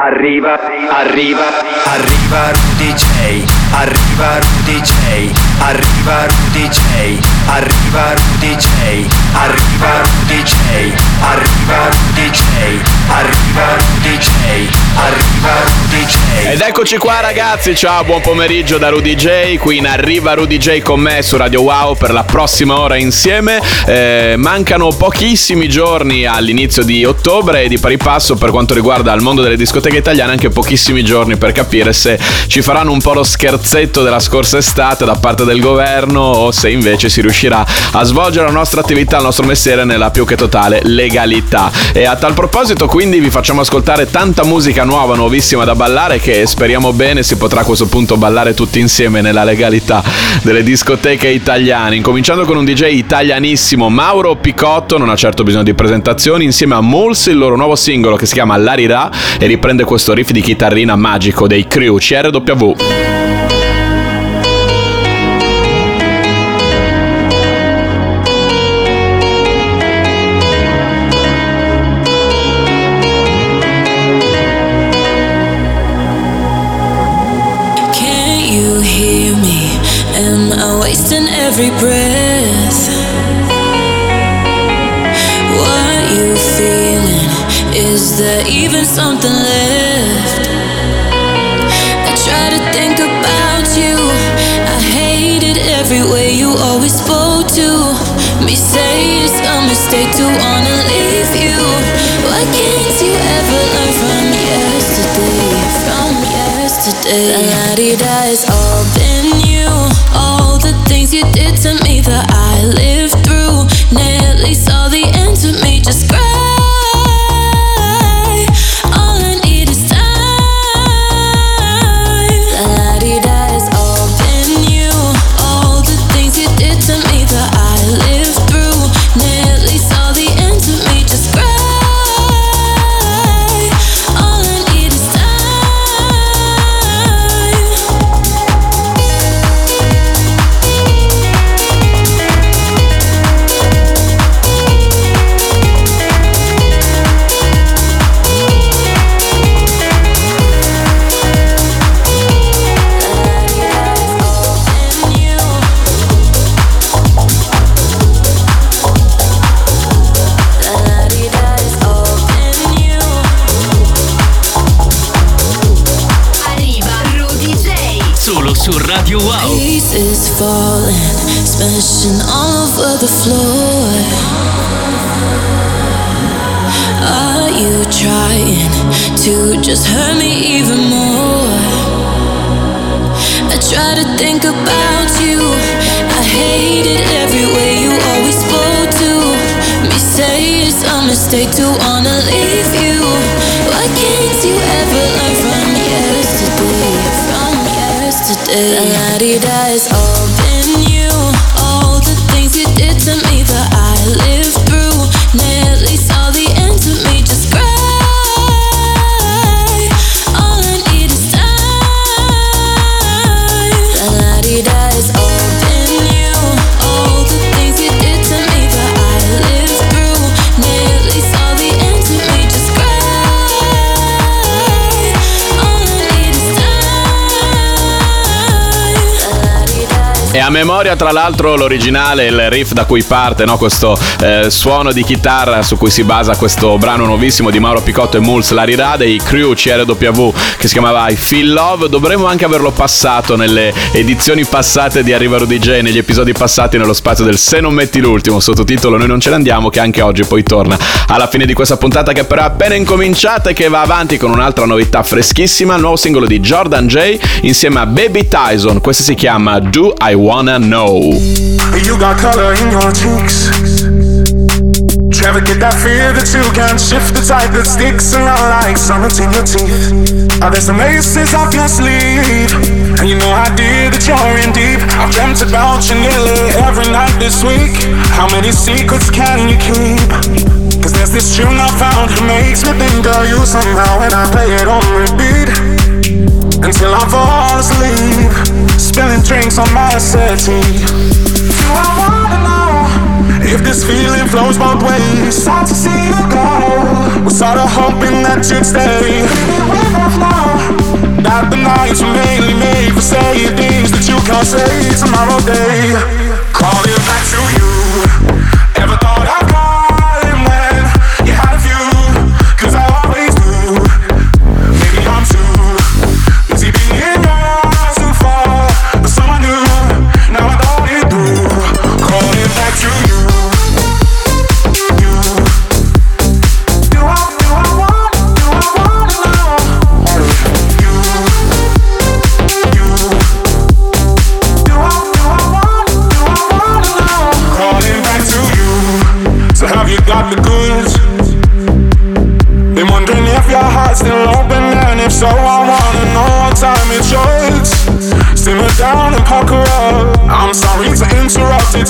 Arriva, arriva, arriva Rudy J, arriva Rudy J, arriva Rudy J, arriva Rudy J, arriva Rudy J, arriva Rudy arriva Rudy arriva Rudy. Ed eccoci qua ragazzi, ciao, buon pomeriggio da Rudy J, qui in Arriva Rudy J con me su Radio Wow per la prossima ora insieme. Eh, mancano pochissimi giorni all'inizio di ottobre e di pari passo per quanto riguarda il mondo delle discoteche discoteche italiane anche pochissimi giorni per capire se ci faranno un po' lo scherzetto della scorsa estate da parte del governo o se invece si riuscirà a svolgere la nostra attività, il nostro mestiere nella più che totale legalità. E a tal proposito quindi vi facciamo ascoltare tanta musica nuova, nuovissima da ballare che speriamo bene si potrà a questo punto ballare tutti insieme nella legalità delle discoteche italiane. Incominciando con un DJ italianissimo, Mauro Picotto, non ha certo bisogno di presentazioni, insieme a Mols il loro nuovo singolo che si chiama Larira e riprende riprende questo riff di chitarrina magico dei crew CRW. every breath. Is there even something left? I try to think about you. I hated every way you always spoke to me. Say it's a mistake to wanna leave you. Why can't you ever learn from yesterday? From yesterday, la di da is all been just hurt me even more? I try to think about you. I hated every way you always spoke to me. Say it's a mistake to wanna leave you. Why can't you ever learn from yesterday? From yesterday, la di da is all been memoria, tra l'altro, l'originale, il riff da cui parte, no? questo eh, suono di chitarra su cui si basa questo brano nuovissimo di Mauro Picotto e Mulz Larira dei Crew CRW che si chiamava I Feel Love. Dovremmo anche averlo passato nelle edizioni passate di Arriva Rudy J, negli episodi passati nello spazio del Se non metti l'ultimo, sottotitolo Noi non ce ne andiamo, che anche oggi poi torna alla fine di questa puntata che però è appena incominciata e che va avanti con un'altra novità freschissima, il nuovo singolo di Jordan J insieme a Baby Tyson. Questo si chiama Do I Wanna Know. You got color in your cheeks. Never get that fear that you can't shift the tide that sticks around like summits in your teeth. Are there some aces up your sleeve? And you know I did that you're in deep. I've dreamt about you nearly every night this week. How many secrets can you keep? Cause there's this tune I found that makes me think of you somehow and I play it on repeat until I fall asleep, spilling drinks on my settee. Do I wanna know if this feeling flows both ways? Sad to see you go. Was sorta hoping that you'd stay. That the nights were mainly made for saying things that you can't say tomorrow day.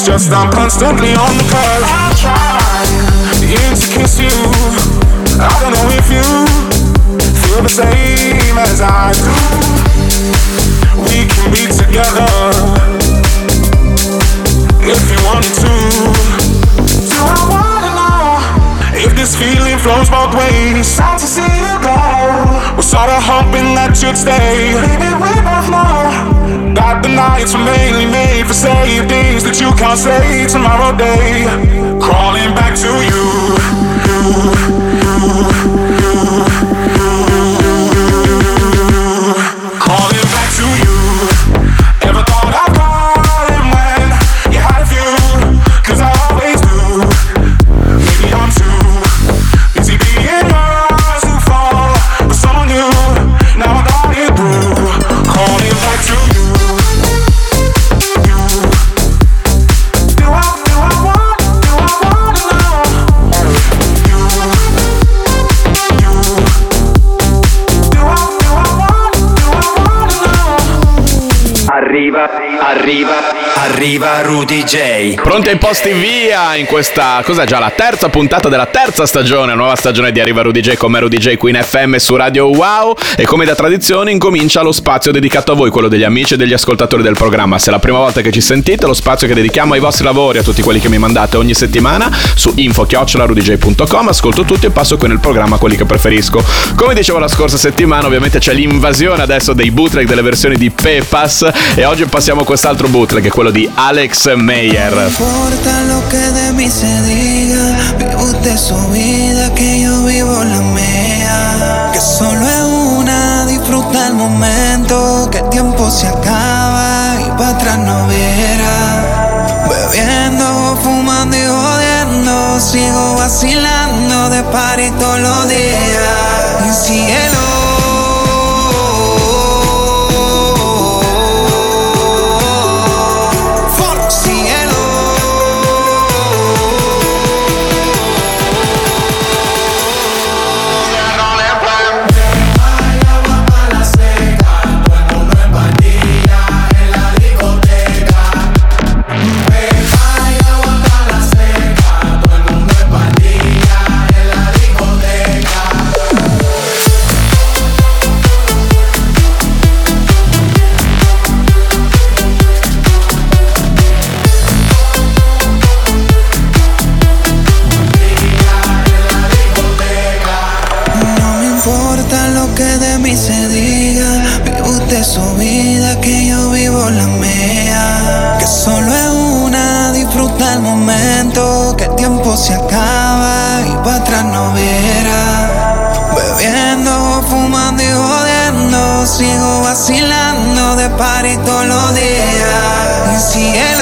Just I'm constantly on the call. I try to kiss you. I don't know if you feel the same as I do. We can be together if you wanted to. Do I wanna know if this feeling flows both ways? Sad to see you go. Was sorta hoping that you'd stay. Maybe we both know nights were mainly made for saying things that you can't say tomorrow day. Crawling back to you. Calling arriva Rudy J. Pronti ai posti via in questa, cos'è già la terza puntata della terza stagione, nuova stagione di Arriva Rudy J con me Rudy J qui in FM su Radio Wow e come da tradizione incomincia lo spazio dedicato a voi, quello degli amici e degli ascoltatori del programma. Se è la prima volta che ci sentite, lo spazio che dedichiamo ai vostri lavori, a tutti quelli che mi mandate ogni settimana su info-rudj.com, ascolto tutti e passo qui nel programma quelli che preferisco. Come dicevo la scorsa settimana, ovviamente c'è l'invasione adesso dei bootleg delle versioni di Pepas e oggi passiamo a quest'altro bootleg, quello di Alex Meyer. importa lo que de mí se diga. Vive usted su vida, que yo vivo la mía. Que solo es una, disfruta el momento. Que el tiempo se acaba y para atrás no viera. Bebiendo, fumando y jodiendo. Sigo vacilando de party todos los días. Cielo. Cielo. Se acaba y para atrás no viera. Bebiendo, fumando y jodiendo. Sigo vacilando de party todos los días. Y cielo.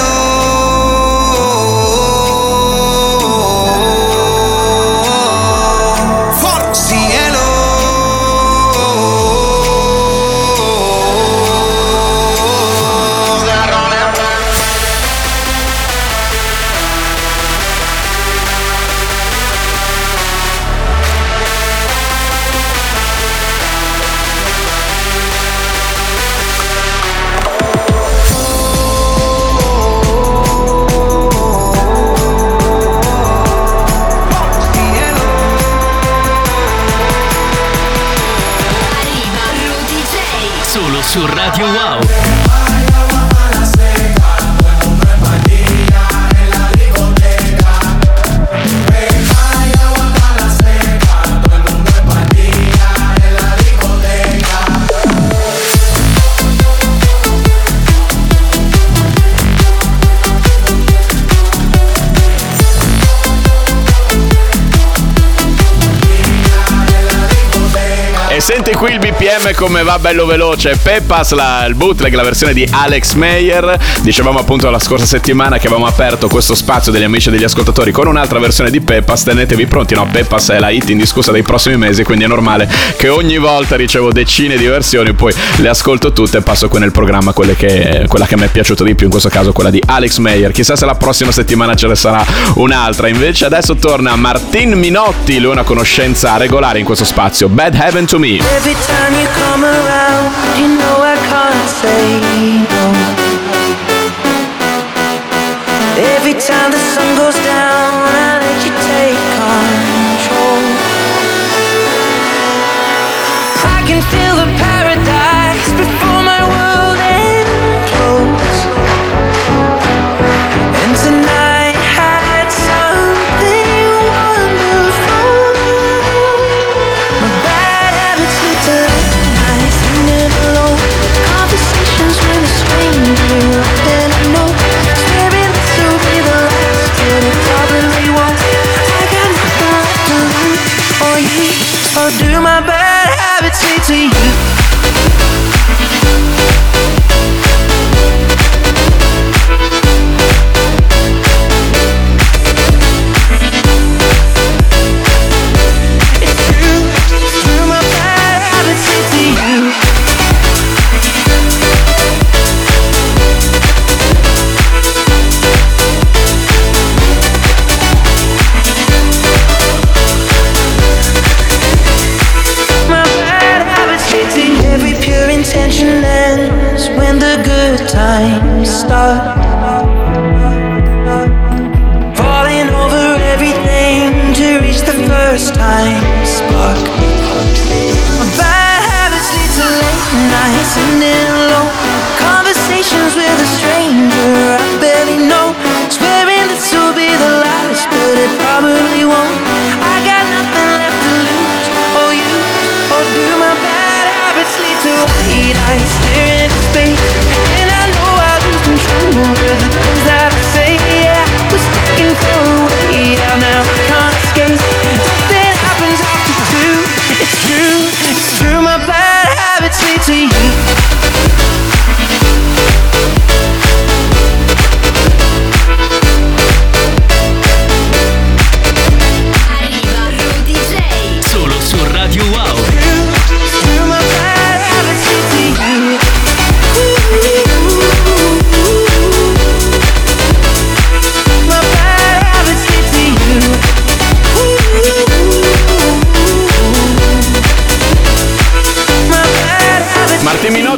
Come va bello veloce. Peppas, la, il bootleg, la versione di Alex Meyer. Dicevamo appunto la scorsa settimana che avevamo aperto questo spazio degli amici e degli ascoltatori con un'altra versione di Peppas. Tenetevi pronti, no? Peppas è la hit indiscussa dei prossimi mesi, quindi è normale che ogni volta ricevo decine di versioni, poi le ascolto tutte e passo qui nel programma che, quella che mi è piaciuta di più, in questo caso quella di Alex Meyer. Chissà se la prossima settimana ce ne sarà un'altra. Invece adesso torna Martin Minotti, lui è una conoscenza regolare in questo spazio. Bad Heaven to Me. Every time you come around, you know I can't say no. Every time the sun goes down, to you? First time spark. My bad habits lead to late nights and in alone conversations with a stranger I barely know. Swearing this will be the last, but it probably won't. I got nothing left to lose or use or do. My bad habits lead to white eyes staring into space, and I know I lose control over the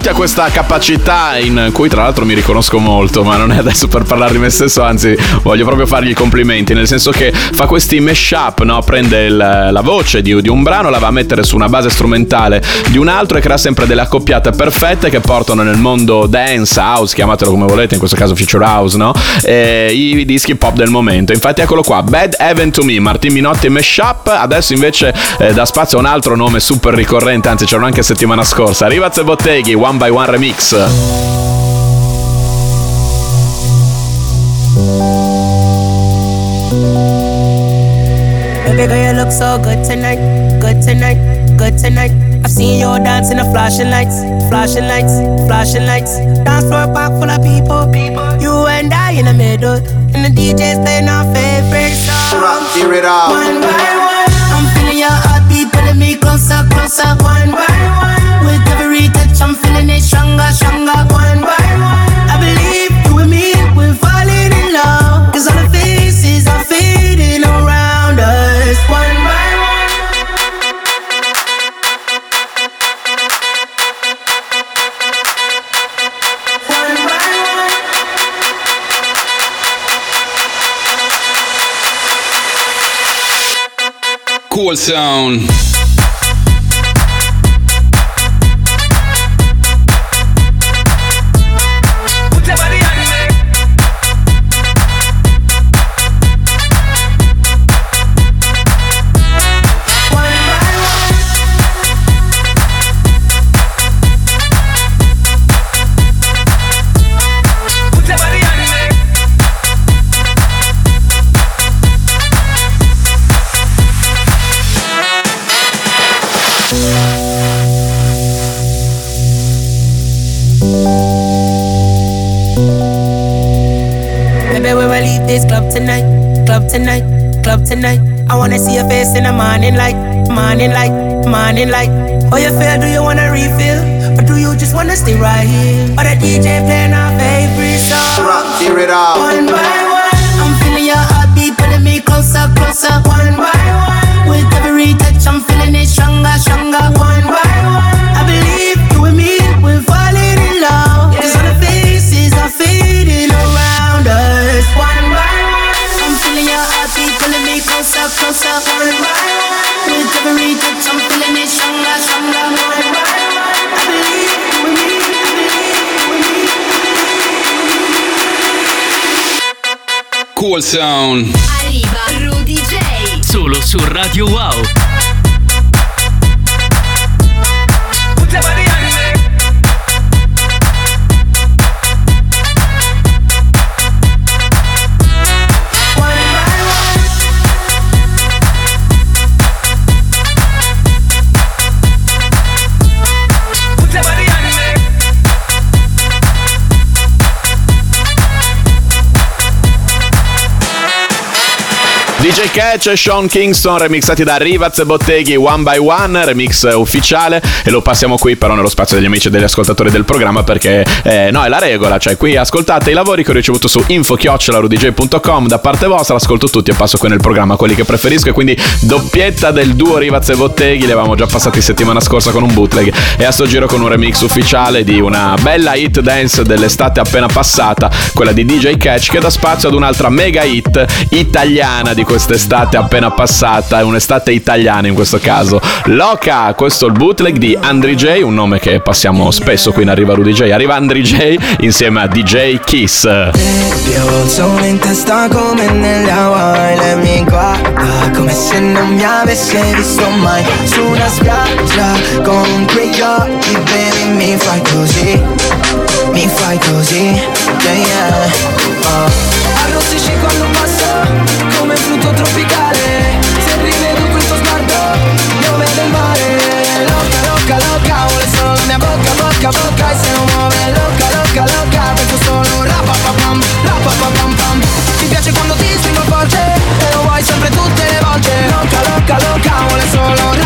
Ha questa capacità in cui tra l'altro mi riconosco molto, ma non è adesso per parlare di me stesso, anzi voglio proprio fargli i complimenti, nel senso che fa questi mashup, no? prende il- la voce di, di un brano, la va a mettere su una base strumentale di un altro e crea sempre delle accoppiate perfette che portano nel mondo dance, house, chiamatelo come volete, in questo caso future house, no? E i dischi pop del momento. Infatti eccolo qua, Bad Heaven to Me, Martin Minotti mashup, adesso invece eh, dà spazio a un altro nome super ricorrente, anzi c'erano anche settimana scorsa, Rivaz e Botteghi, One by One Remix. Baby girl, you look so good tonight, good tonight, good tonight. I've seen you dance in the flashing lights, flashing lights, flashing lights. Dance floor pack full of people, people. You and I in the middle, and the DJ's playing our favorite song. One by one, I'm feeling your heartbeat pulling me closer, closer. One by one, feeling it stronger, stronger. One by one, I believe you and me we're falling in love. 'Cause all the faces are fading around us. One by one. One by one. Cool sound. Tonight, club tonight. I wanna see your face in the morning light, morning light, morning light. How you feel? Do you wanna refill? Or do you just wanna stay right here? Or the DJ playing our favorite song? Rock, tear it up. One by one, I'm feeling your heartbeat pulling me closer, closer. One by one, with every touch, I'm feeling it stronger, stronger. One by Sound. Arriva Rudy J. Solo su Radio Wow. DJ Catch e Sean Kingston remixati da Rivaz e Botteghi One by One, remix ufficiale. E lo passiamo qui però nello spazio degli amici e degli ascoltatori del programma perché eh, no è la regola, cioè qui ascoltate i lavori che ho ricevuto su info-rudj.com da parte vostra, ascolto tutti e passo qui nel programma quelli che preferisco. E quindi doppietta del duo Rivaz e Botteghi, li avevamo già passati settimana scorsa con un bootleg. E a sto giro con un remix ufficiale di una bella hit dance dell'estate appena passata, quella di DJ Catch che dà spazio ad un'altra mega hit italiana di quest'estate appena passata, è un'estate italiana in questo caso. Loca, questo è il bootleg di Andri J, un nome che passiamo spesso qui in Arriva Rudy J. Arriva Andri J insieme a DJ Kiss. Sono in testa come negli Hawaii Lei mi guarda come se non mi avesse visto mai Su una spiaggia con quegli occhi Baby mi fai così Mi fai così Yeah yeah oh. Arrossisci quando frutto tropicale. Se rivedo quel tuo sguardo Io vedo il mare. Loca, loca, loca Vuole solo la mia bocca, bocca, bocca E se non muove loca, loca, loca Penso solo rapapapam, rapapapam pam Ti piace quando ti stringo forte E lo vuoi sempre tutte le volte. Loca, loca, loca Vuole solo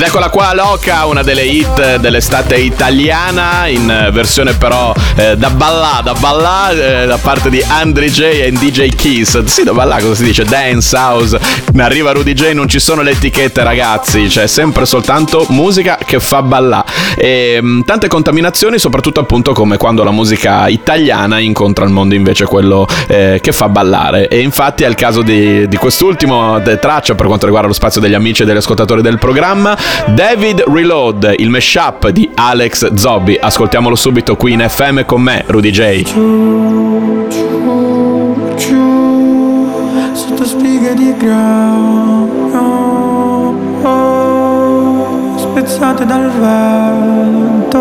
Ed eccola qua Loca, una delle hit dell'estate italiana in versione però eh, da ballà, da ballà eh, da parte di Andre J e DJ Kiss. Sì, da ballà cosa si dice? Dance, house. Arriva Rudy J, non ci sono le etichette ragazzi, c'è sempre soltanto musica che fa ballà. E mh, tante contaminazioni, soprattutto appunto come quando la musica italiana incontra il mondo invece quello eh, che fa ballare. E infatti è il caso di, di quest'ultimo traccia per quanto riguarda lo spazio degli amici e degli ascoltatori del programma. David Reload, il mashup di Alex Zobbi. Ascoltiamolo subito qui in FM con me, Rudy J. sotto spighe di grano spezzate dal vento.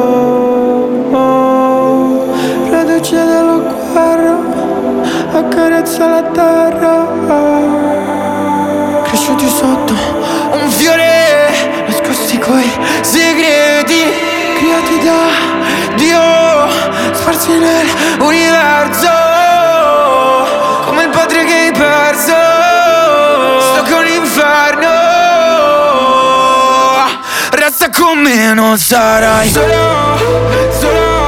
Reduce dello guerra accarezza la terra. Cresciuti sotto un fiore Dio ti dà, Dio sparsi nell'universo Come il padre che hai perso Sto con l'inferno. Resta con me, non sarai solo, solo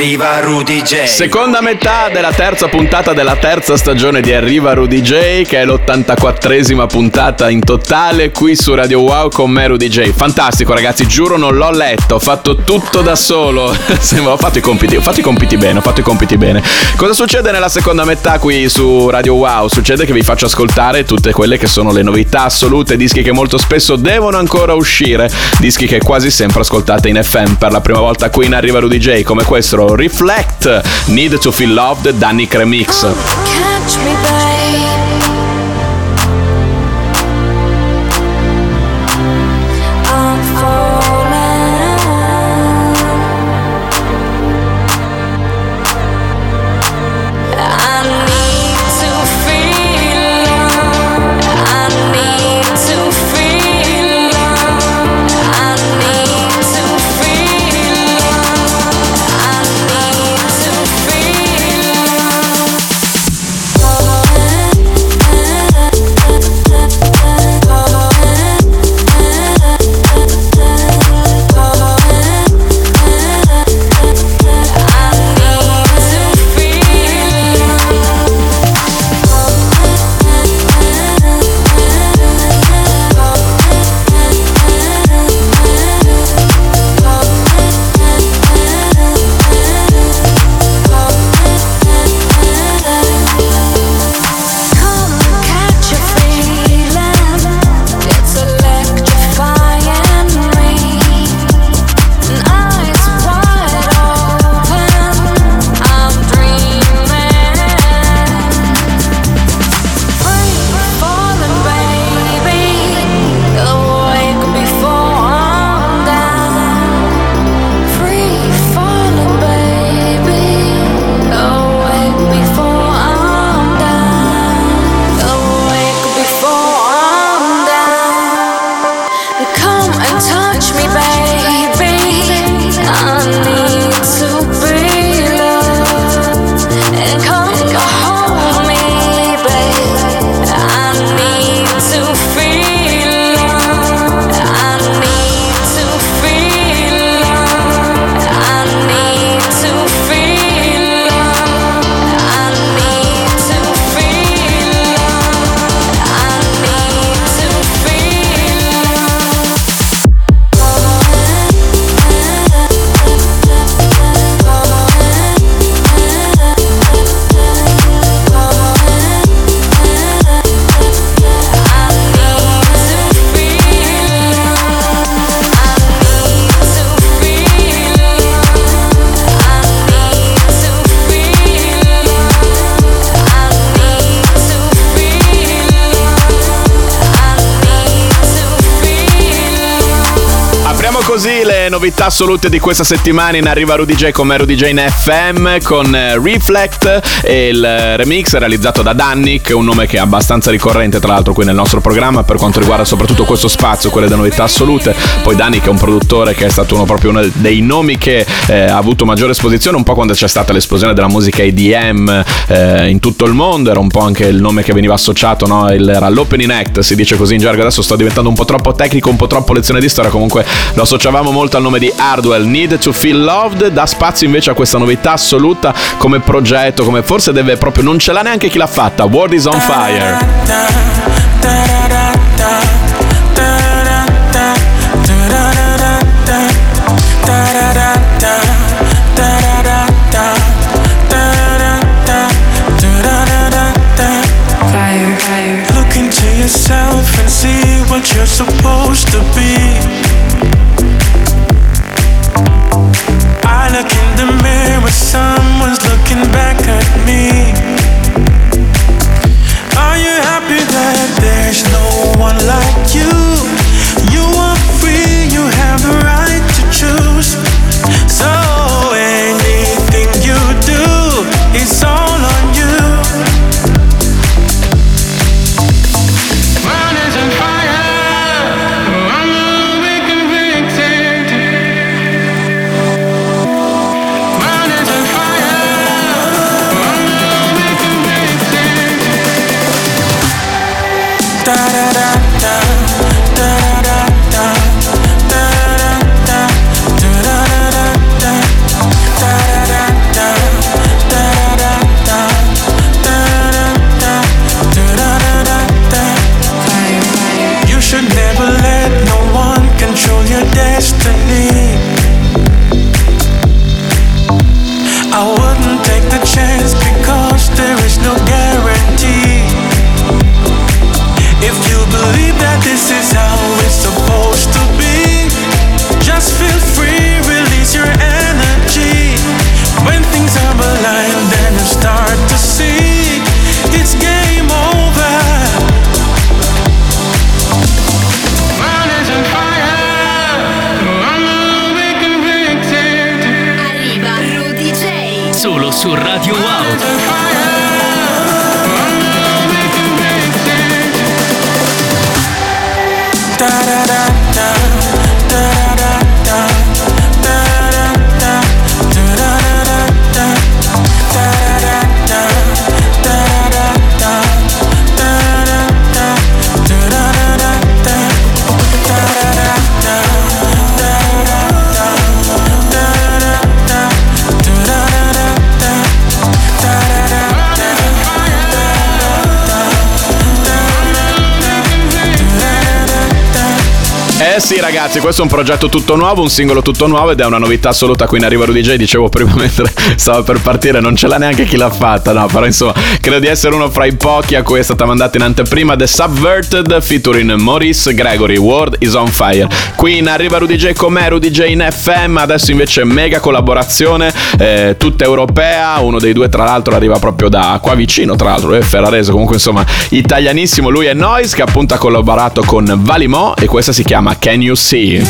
arriva Rudy J. Seconda metà della terza puntata della terza stagione di Arriva Rudy J, che è l'84esima puntata in totale qui su Radio Wow con me Rudy J. Fantastico ragazzi, giuro non l'ho letto, ho fatto tutto da solo. ho fatto i compiti, ho fatto i compiti bene, ho fatto i compiti bene. Cosa succede nella seconda metà qui su Radio Wow? Succede che vi faccio ascoltare tutte quelle che sono le novità assolute, dischi che molto spesso devono ancora uscire, dischi che quasi sempre ascoltate in FM per la prima volta qui in Arriva Rudy J, come questo Reflect, Need to Feel Loved da Nick Remix. Le novità assolute di questa settimana in Arriva Rudy J con me Rudy J in FM con eh, Reflect e il remix realizzato da Dannik, un nome che è abbastanza ricorrente tra l'altro qui nel nostro programma per quanto riguarda soprattutto questo spazio, quelle delle novità assolute. Poi Dannik è un produttore che è stato uno, proprio uno dei nomi che eh, ha avuto maggiore esposizione un po' quando c'è stata l'esplosione della musica EDM eh, in tutto il mondo, era un po' anche il nome che veniva associato, no? il, era l'opening act, si dice così in gergo, adesso sto diventando un po' troppo tecnico, un po' troppo lezione di storia, comunque lo associavamo molto al nome di Hardwell, Need to Feel Loved, dà spazio invece a questa novità assoluta come progetto, come forse deve proprio, non ce l'ha neanche chi l'ha fatta, World is on Fire. what you're supposed to be. Someone's looking back at me. Sì, ragazzi, questo è un progetto tutto nuovo, un singolo tutto nuovo ed è una novità assoluta qui in Arriva Rudy J. Dicevo prima mentre stavo per partire, non ce l'ha neanche chi l'ha fatta, no, però insomma, credo di essere uno fra i pochi a cui è stata mandata in anteprima The Subverted featuring Maurice Gregory, World is on Fire. Qui in Arriva Rudy J con me, Rudy J in FM, adesso invece mega collaborazione, eh, tutta europea, uno dei due tra l'altro arriva proprio da qua vicino, tra l'altro, è Ferrarese, comunque insomma, italianissimo, lui è Noise che appunto ha collaborato con Valimo e questa si chiama Can Can you see?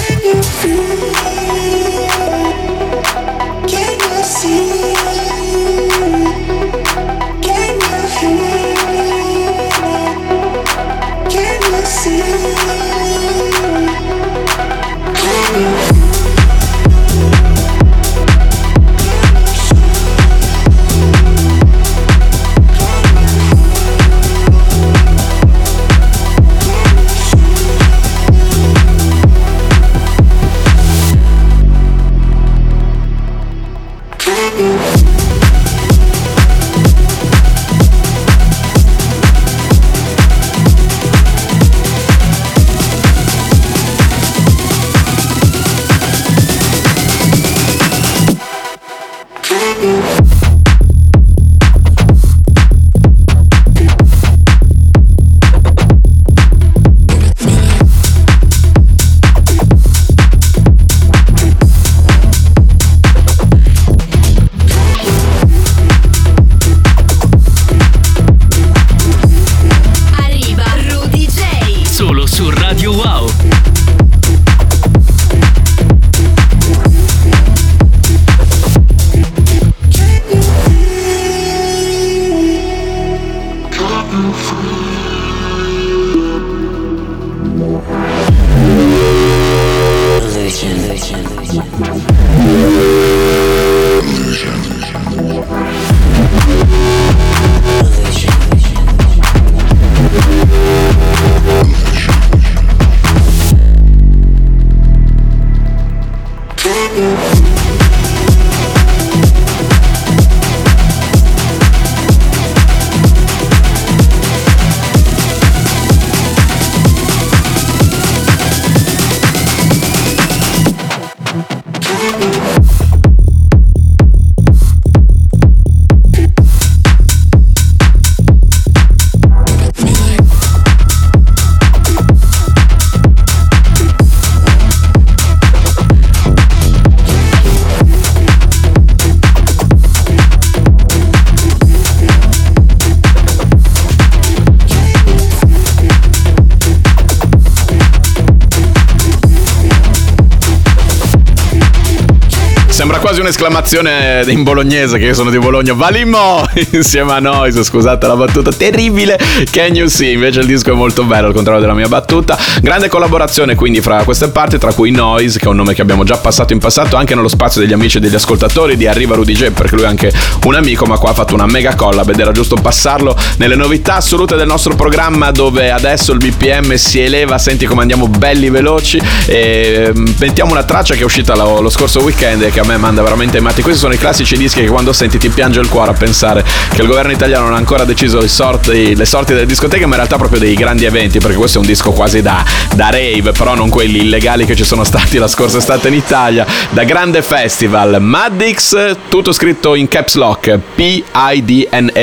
Quasi un'esclamazione in bolognese che io sono di Bologna. Valimo insieme a noi, scusate la battuta terribile. Can you see? Invece il disco è molto bello, al contrario della mia battuta. Grande collaborazione quindi fra queste parti, tra cui Noise, che è un nome che abbiamo già passato in passato anche nello spazio degli amici e degli ascoltatori di Arriva Rudy J, perché lui è anche un amico, ma qua ha fatto una mega collab ed era giusto passarlo nelle novità assolute del nostro programma dove adesso il BPM si eleva, senti come andiamo belli veloci e mm, mettiamo una traccia che è uscita lo, lo scorso weekend e che a me manda veramente ai matti. Questi sono i classici dischi che quando senti ti piange il cuore a pensare che il governo italiano non ha ancora deciso sorti, le sorti delle discoteche, ma in realtà proprio dei grandi eventi, perché questo è un disco quasi da, da rave, però non quelli illegali che ci sono stati la scorsa estate in Italia, da grande festival. Maddix, tutto scritto in caps lock, P-I-D-N-A.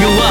you are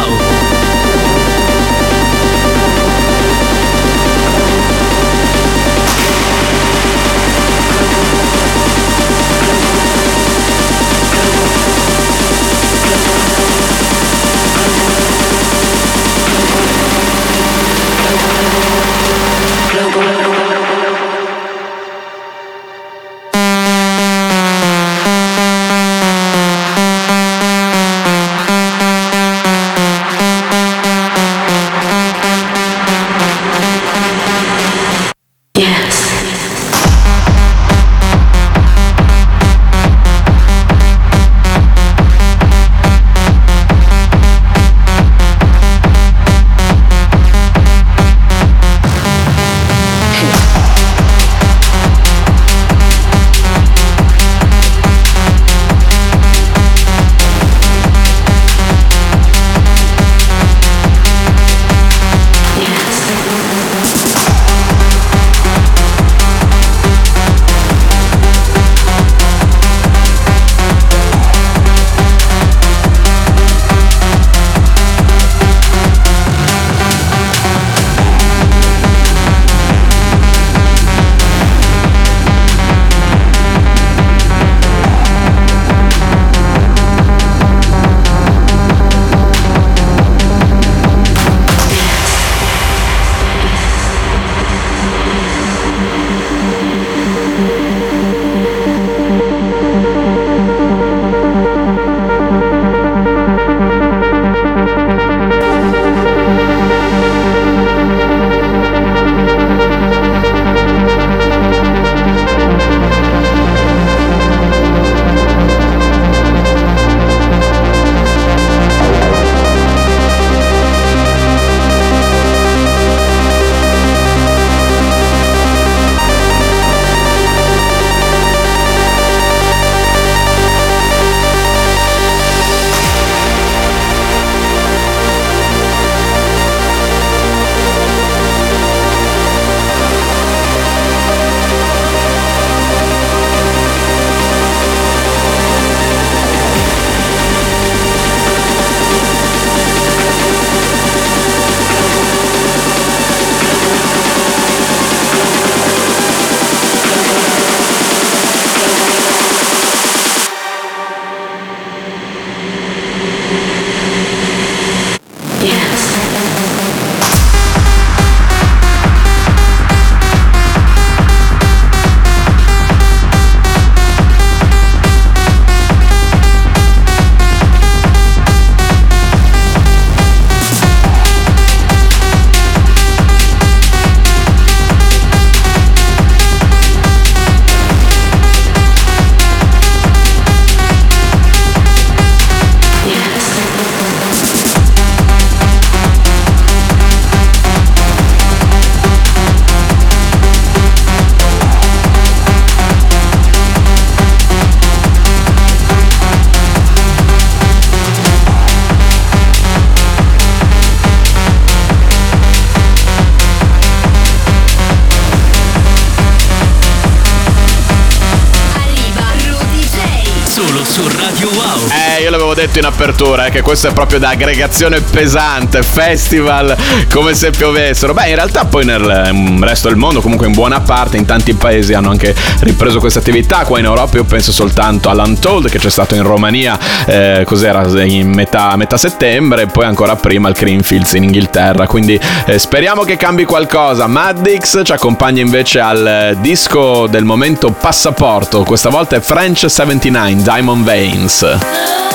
detto in apertura, eh, che questo è proprio da aggregazione pesante, festival, come se piovessero. Beh, in realtà poi nel mm, resto del mondo, comunque in buona parte, in tanti paesi hanno anche ripreso questa attività. Qua in Europa io penso soltanto all'Untold che c'è stato in Romania, eh, cos'era, in metà, metà settembre, e poi ancora prima il Greenfields in Inghilterra. Quindi eh, speriamo che cambi qualcosa. Maddix ci accompagna invece al eh, disco del momento passaporto, questa volta è French 79 Diamond Veins.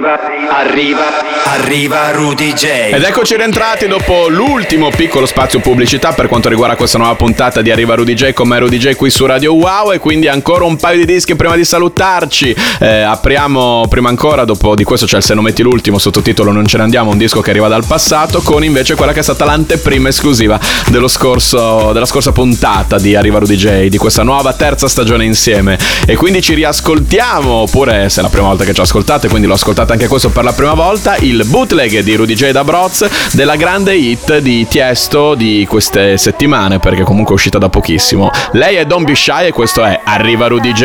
Arriva, arriva, arriva Rudy J. Ed eccoci rientrati dopo l'ultimo piccolo spazio pubblicità per quanto riguarda questa nuova puntata di Arriva Rudy J con me Rudy J qui su Radio Wow e quindi ancora un paio di dischi prima di salutarci. Eh, apriamo prima ancora, dopo di questo c'è il Se non metti l'ultimo, sottotitolo Non ce ne andiamo, un disco che arriva dal passato con invece quella che è stata l'anteprima esclusiva scorso, della scorsa puntata di Arriva Rudy J, di questa nuova terza stagione insieme. E quindi ci riascoltiamo, oppure se è la prima volta che ci ascoltate, quindi lo ascoltate anche questo per la prima volta, il bootleg di Rudy J. Da Broz della grande hit di Tiesto di queste settimane, perché comunque è uscita da pochissimo. Lei è Don't Be Shy e questo è Arriva Rudy J.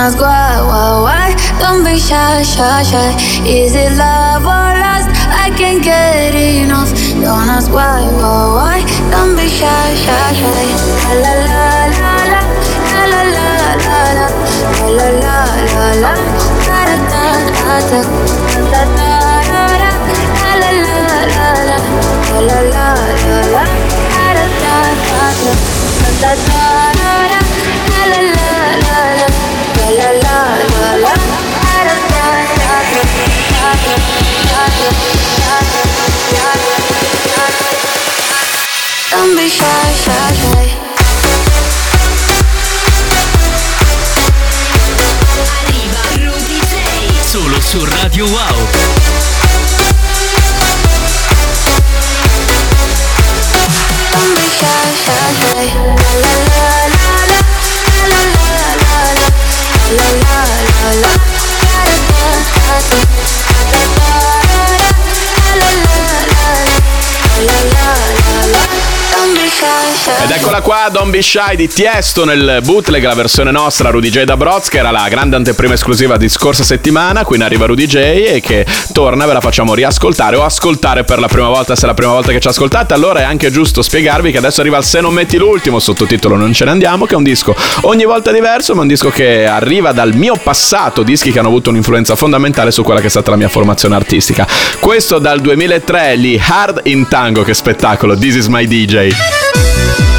Ask why, why, why. Don't be shy, shy, shy. Is it love or lust? I can't get enough. Don't ask why, why, why. Don't be shy, shy, shy. La la la la la la la la la la la la la la da da da da da da da da la la la la la la la la la da da da da da da da da Don't shy, shy. Solo su Radio Wow. Eccola qua, Don't Be Shy di Tiesto nel bootleg, la versione nostra, Rudy J da Broz, che era la grande anteprima esclusiva di scorsa settimana. Qui in arriva Rudy J e che torna, ve la facciamo riascoltare o ascoltare per la prima volta, se è la prima volta che ci ascoltate. Allora è anche giusto spiegarvi che adesso arriva il Se non metti l'ultimo, sottotitolo Non ce ne andiamo, che è un disco ogni volta diverso, ma un disco che arriva dal mio passato, dischi che hanno avuto un'influenza fondamentale su quella che è stata la mia formazione artistica. Questo dal 2003, lì Hard in Tango, che spettacolo, This is my DJ.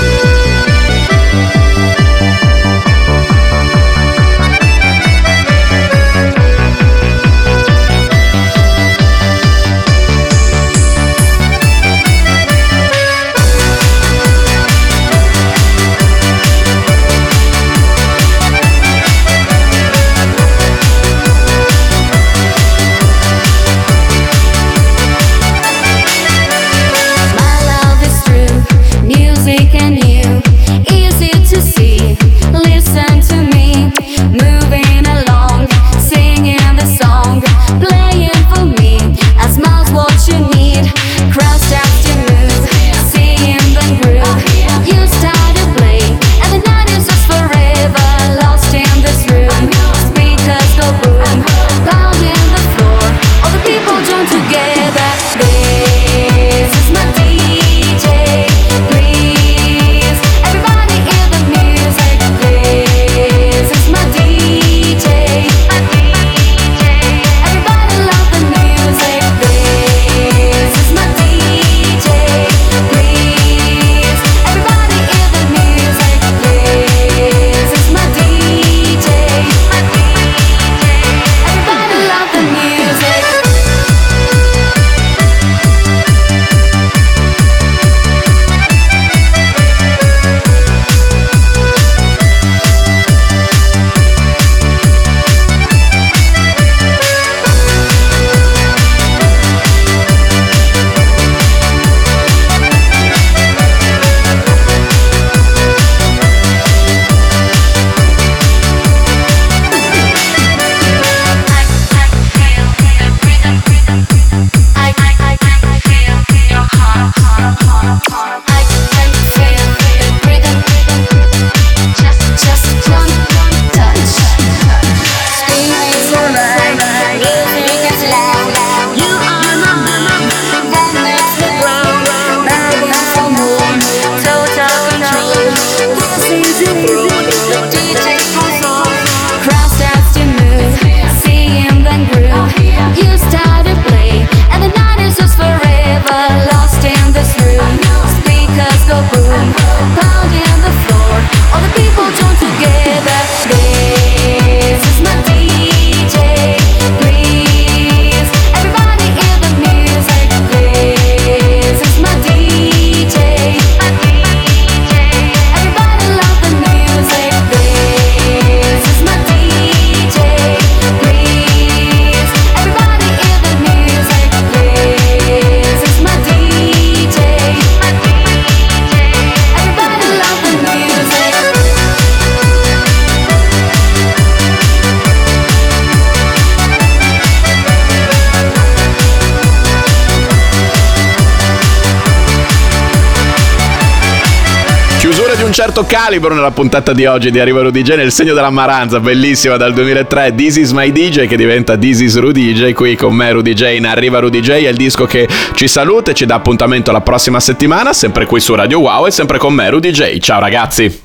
Certo calibro nella puntata di oggi di Arriva Rudy J nel segno della maranza, bellissima dal 2003, This is my DJ che diventa This is Rudy J, qui con me Rudy J in Arriva Rudy J, è il disco che ci saluta e ci dà appuntamento la prossima settimana, sempre qui su Radio Wow e sempre con me Rudy J. Ciao ragazzi!